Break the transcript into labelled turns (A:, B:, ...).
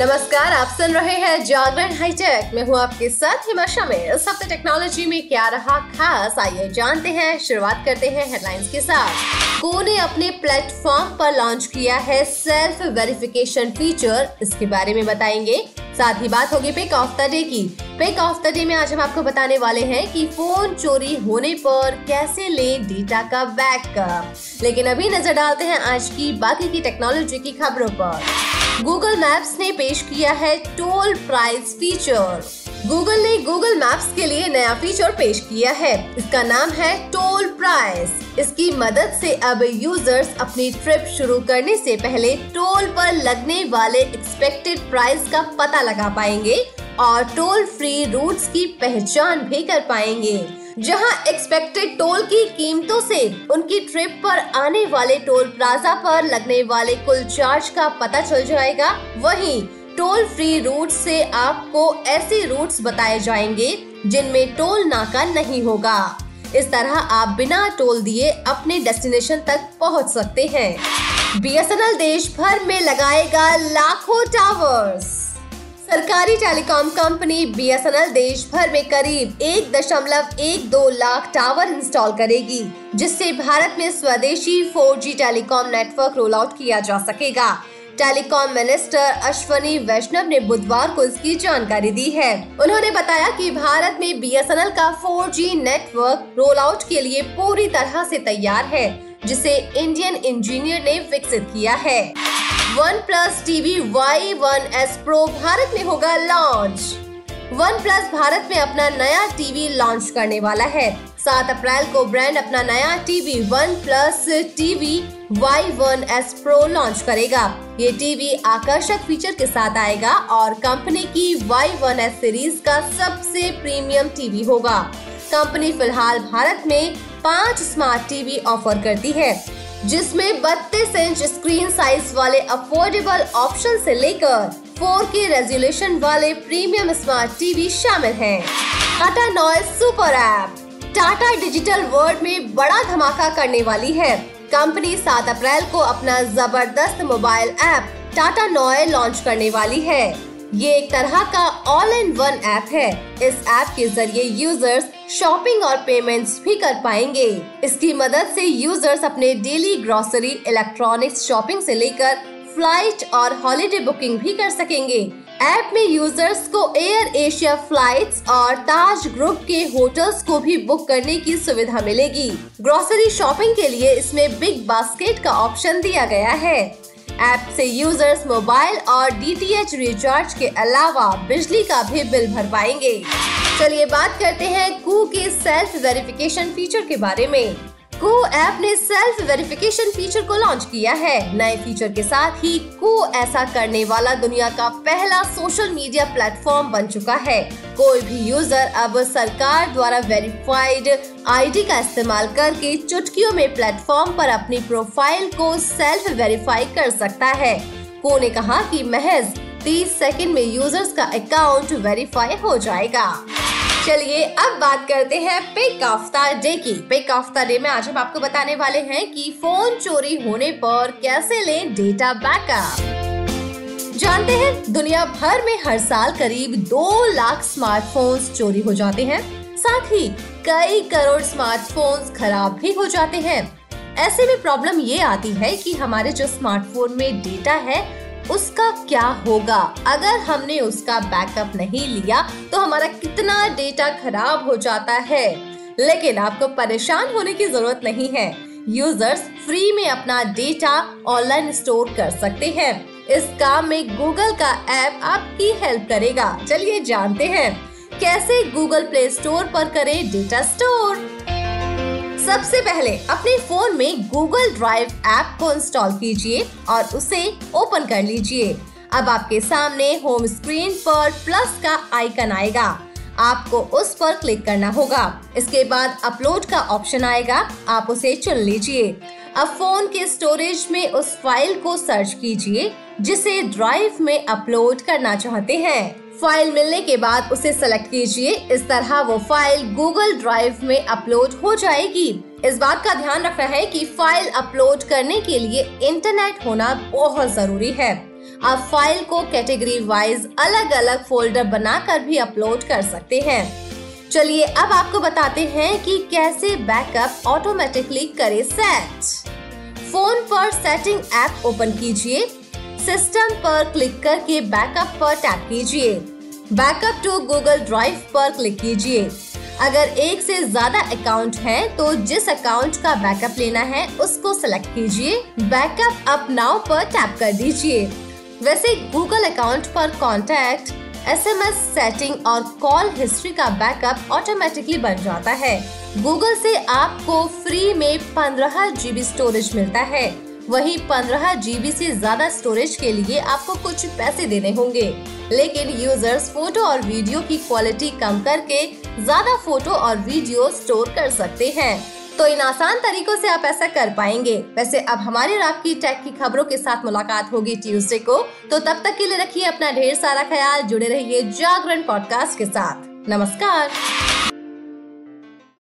A: नमस्कार, आप सुन रहे हैं जागरण हाईटेक मैं हूँ आपके साथ हिमाशा में इस हफ़्ते टेक्नोलॉजी में क्या रहा खास, आइए जानते हैं। शुरुआत करते हैं हेडलाइंस के साथ। को ने अपने प्लेटफॉर्म पर लॉन्च किया है सेल्फ वेरिफिकेशन फीचर? इसके बारे में बताएँगे। साथ ही बात होगी पिक ऑफ़ द डे की। पिक ऑफ़ द डे में आज हम आपको बताने वाले हैं कि फ़ोन चोरी होने पर कैसे ले डेटा का बैकअप। लेकिन अभी नज़र डालते हैं आज की बाकी की टेक्नोलॉजी की खबरों पर। गूगल मैप्स ने पेश किया है टोल प्राइस फीचर गूगल ने गूगल मैप्स के लिए नया फीचर पेश किया है। इसका नाम है टोल प्राइस। इसकी मदद से अब यूज़र्स अपनी ट्रिप शुरू करने से पहले टोल पर लगने वाले एक्सपेक्टेड प्राइस का पता लगा पाएँगे। और टोल फ्री रूट्स की पहचान भी कर पाएँगे। जहाँ एक्सपेक्टेड टोल की कीमतों से उनकी ट्रिप पर आने वाले टोल प्लाजा पर लगने वाले कुल चार्ज का पता चल जाएगा। वहीं टोल फ्री रूट से आपको ऐसे रूट्स बताए जाएँगे जिनमें टोल नाका नहीं होगा। इस तरह आप बिना टोल दिए अपने डेस्टिनेशन तक पहुँच सकते हैं। बीएसएनएल देश भर में लगाएगा लाखों टावर्स सरकारी टेलीकॉम कंपनी बीएसएनएल देश भर में करीब एक दशमलव एक दो लाख टावर इंस्टॉल करेगी, जिससे भारत में स्वदेशी 4G telecom network roll out किया जा सकेगा। टेलीकॉम मिनिस्टर अश्वनी वैष्णव ने बुधवार को इसकी जानकारी दी है। उन्होंने बताया कि भारत में बीएसएनएल का 4G नेटवर्क रोल आउट के लिए पूरी तरह से तैयार है, जिसे इंडियन इंजीनियर ने विकसित किया है। OnePlus TV Y one S Pro Bharat में होगा लॉन्च वन प्लस भारत में अपना नया टीवी लॉन्च करने वाला है। सात अप्रैल को ब्रांड अपना नया TV OnePlus TV Y one S Pro launch करेगा। ये टीवी आकर्षक फीचर के साथ आएगा और कंपनी की वाई वन एस सीरीज़ का सबसे प्रीमियम टीवी होगा। कंपनी फ़िलहाल भारत में पाँच स्मार्ट टीवी ऑफ़र करती है। जिसमें 32 इंच स्क्रीन साइज़ वाले अफोर्डेबल ऑप्शन से लेकर 4K रेजोल्यूशन वाले प्रीमियम स्मार्ट टीवी शामिल हैं। Tata Neu super app Tata Digital world में बड़ा धमाका करने वाली है। कंपनी 7 अप्रैल को अपना ज़बरदस्त mobile app Tata Neu launch करने वाली है। ये एक तरह का ऑल इन वन ऐप है। इस ऐप के ज़रिए यूज़र्स शॉपिंग और पेमेंट्स भी कर पाएँगे। इसकी मदद से यूज़र्स अपने डेली ग्रोसरी इलेक्ट्रॉनिक्स शॉपिंग से लेकर फ़्लाइट और हॉलीडे बुकिंग भी कर सकेंगे। ऐप में यूज़र्स को एयर एशिया फ्लाइट्स और ताज ग्रुप के होटल्स को भी बुक करने की सुविधा मिलेगी। ग्रोसरी शॉपिंग के लिए इसमें बिग बास्केट का ऑप्शन दिया गया है। ऐप से यूज़र्स मोबाइल और डीटीएच रिचार्ज के अलावा बिजली का भी बिल भर पाएँगे। चलिए बात करते हैं कू के सेल्फ वेरिफिकेशन फीचर के बारे में। को ऐप ने सेल्फ वेरिफिकेशन फीचर को लॉन्च किया है। नए फीचर के साथ ही को ऐसा करने वाला दुनिया का पहला सोशल मीडिया प्लेटफॉर्म बन चुका है। कोई भी यूज़र अब सरकार द्वारा वेरिफाइड आईडी का इस्तेमाल करके चुटकियों में प्लेटफॉर्म पर अपनी प्रोफ़ाइल को सेल्फ वेरीफाई कर सकता है। को ने कहा कि महज 30 सेकंड में यूज़र्स का अकाउंट वेरीफाई हो जाएगा। चलिए अब बात करते हैं पिक द डे की। पिक द डे में आज हम आपको बताने वाले हैं कि फ़ोन चोरी होने पर कैसे लें डेटा बैकअप जानते हैं, दुनिया भर में हर साल करीब दो लाख स्मार्टफोन्स चोरी हो जाते हैं। साथ ही कई करोड़ स्मार्टफोन्स खराब भी हो जाते हैं। ऐसे में प्रॉब्लम ये आती है कि हमारे जो स्मार्टफ़ोन में डेटा है उसका क्या होगा? अगर हमने उसका बैकअप नहीं लिया तो हमारा कितना डेटा खराब हो जाता है। लेकिन आपको परेशान होने की ज़रूरत नहीं है। यूज़र्स फ्री में अपना डेटा ऑनलाइन स्टोर कर सकते हैं। इस काम में गूगल का ऐप आपकी हेल्प करेगा। चलिए जानते हैं, कैसे गूगल प्ले स्टोर पर करें डेटा स्टोर सबसे पहले अपने फ़ोन में गूगल ड्राइव ऐप को इंस्टॉल कीजिए और उसे ओपन कर लीजिए। अब आपके सामने होम स्क्रीन पर प्लस का आइकन आएगा। आपको उस पर क्लिक करना होगा। इसके बाद अपलोड का ऑप्शन आएगा। आप उसे चुन लीजिए। अब फ़ोन के स्टोरेज में उस फ़ाइल को सर्च कीजिए। जिसे ड्राइव में अपलोड करना चाहते हैं। फ़ाइल मिलने के बाद उसे सेलेक्ट कीजिए। इस तरह वो फ़ाइल गूगल ड्राइव में अपलोड हो जाएगी। इस बात का ध्यान रखना है कि फ़ाइल अपलोड करने के लिए इंटरनेट होना बहुत ज़रूरी है। आप फ़ाइल को कैटेगरी वाइज अलग अलग फोल्डर बनाकर भी अपलोड कर सकते हैं। चलिए अब आपको बताते हैं कि कैसे बैकअप ऑटोमेटिकली करे सेट फ़ोन पर सेटिंग ऐप ओपन कीजिए। सिस्टम पर क्लिक करके बैकअप पर टैप कीजिए। बैकअप टू गूगल ड्राइव पर क्लिक कीजिए। अगर एक से ज़्यादा अकाउंट है तो जिस अकाउंट का बैकअप लेना है, उसको सिलेक्ट कीजिए। बैकअप अप नाउ पर टैप कर दीजिए। वैसे गूगल अकाउंट पर कॉन्टैक्ट एसएमएस सेटिंग और कॉल हिस्ट्री का बैकअप ऑटोमेटिकली बन जाता है। गूगल से आपको फ्री में पंद्रह जीबी स्टोरेज मिलता है। वही पंद्रह जीबी से ज़्यादा स्टोरेज के लिए आपको कुछ पैसे देने होंगे। लेकिन यूज़र्स फ़ोटो और वीडियो की क्वालिटी कम करके ज़्यादा फ़ोटो और वीडियो स्टोर कर सकते हैं। तो इन आसान तरीकों से आप ऐसा कर पाएँगे। वैसे अब हमारे और आपकी टेक की खबरों के साथ मुलाकात होगी ट्यूसडे को। तो तब तक के लिए रखिए अपना ढेर सारा ख्याल, जुड़े रहिए जागरण पॉडकास्ट के साथ। नमस्कार।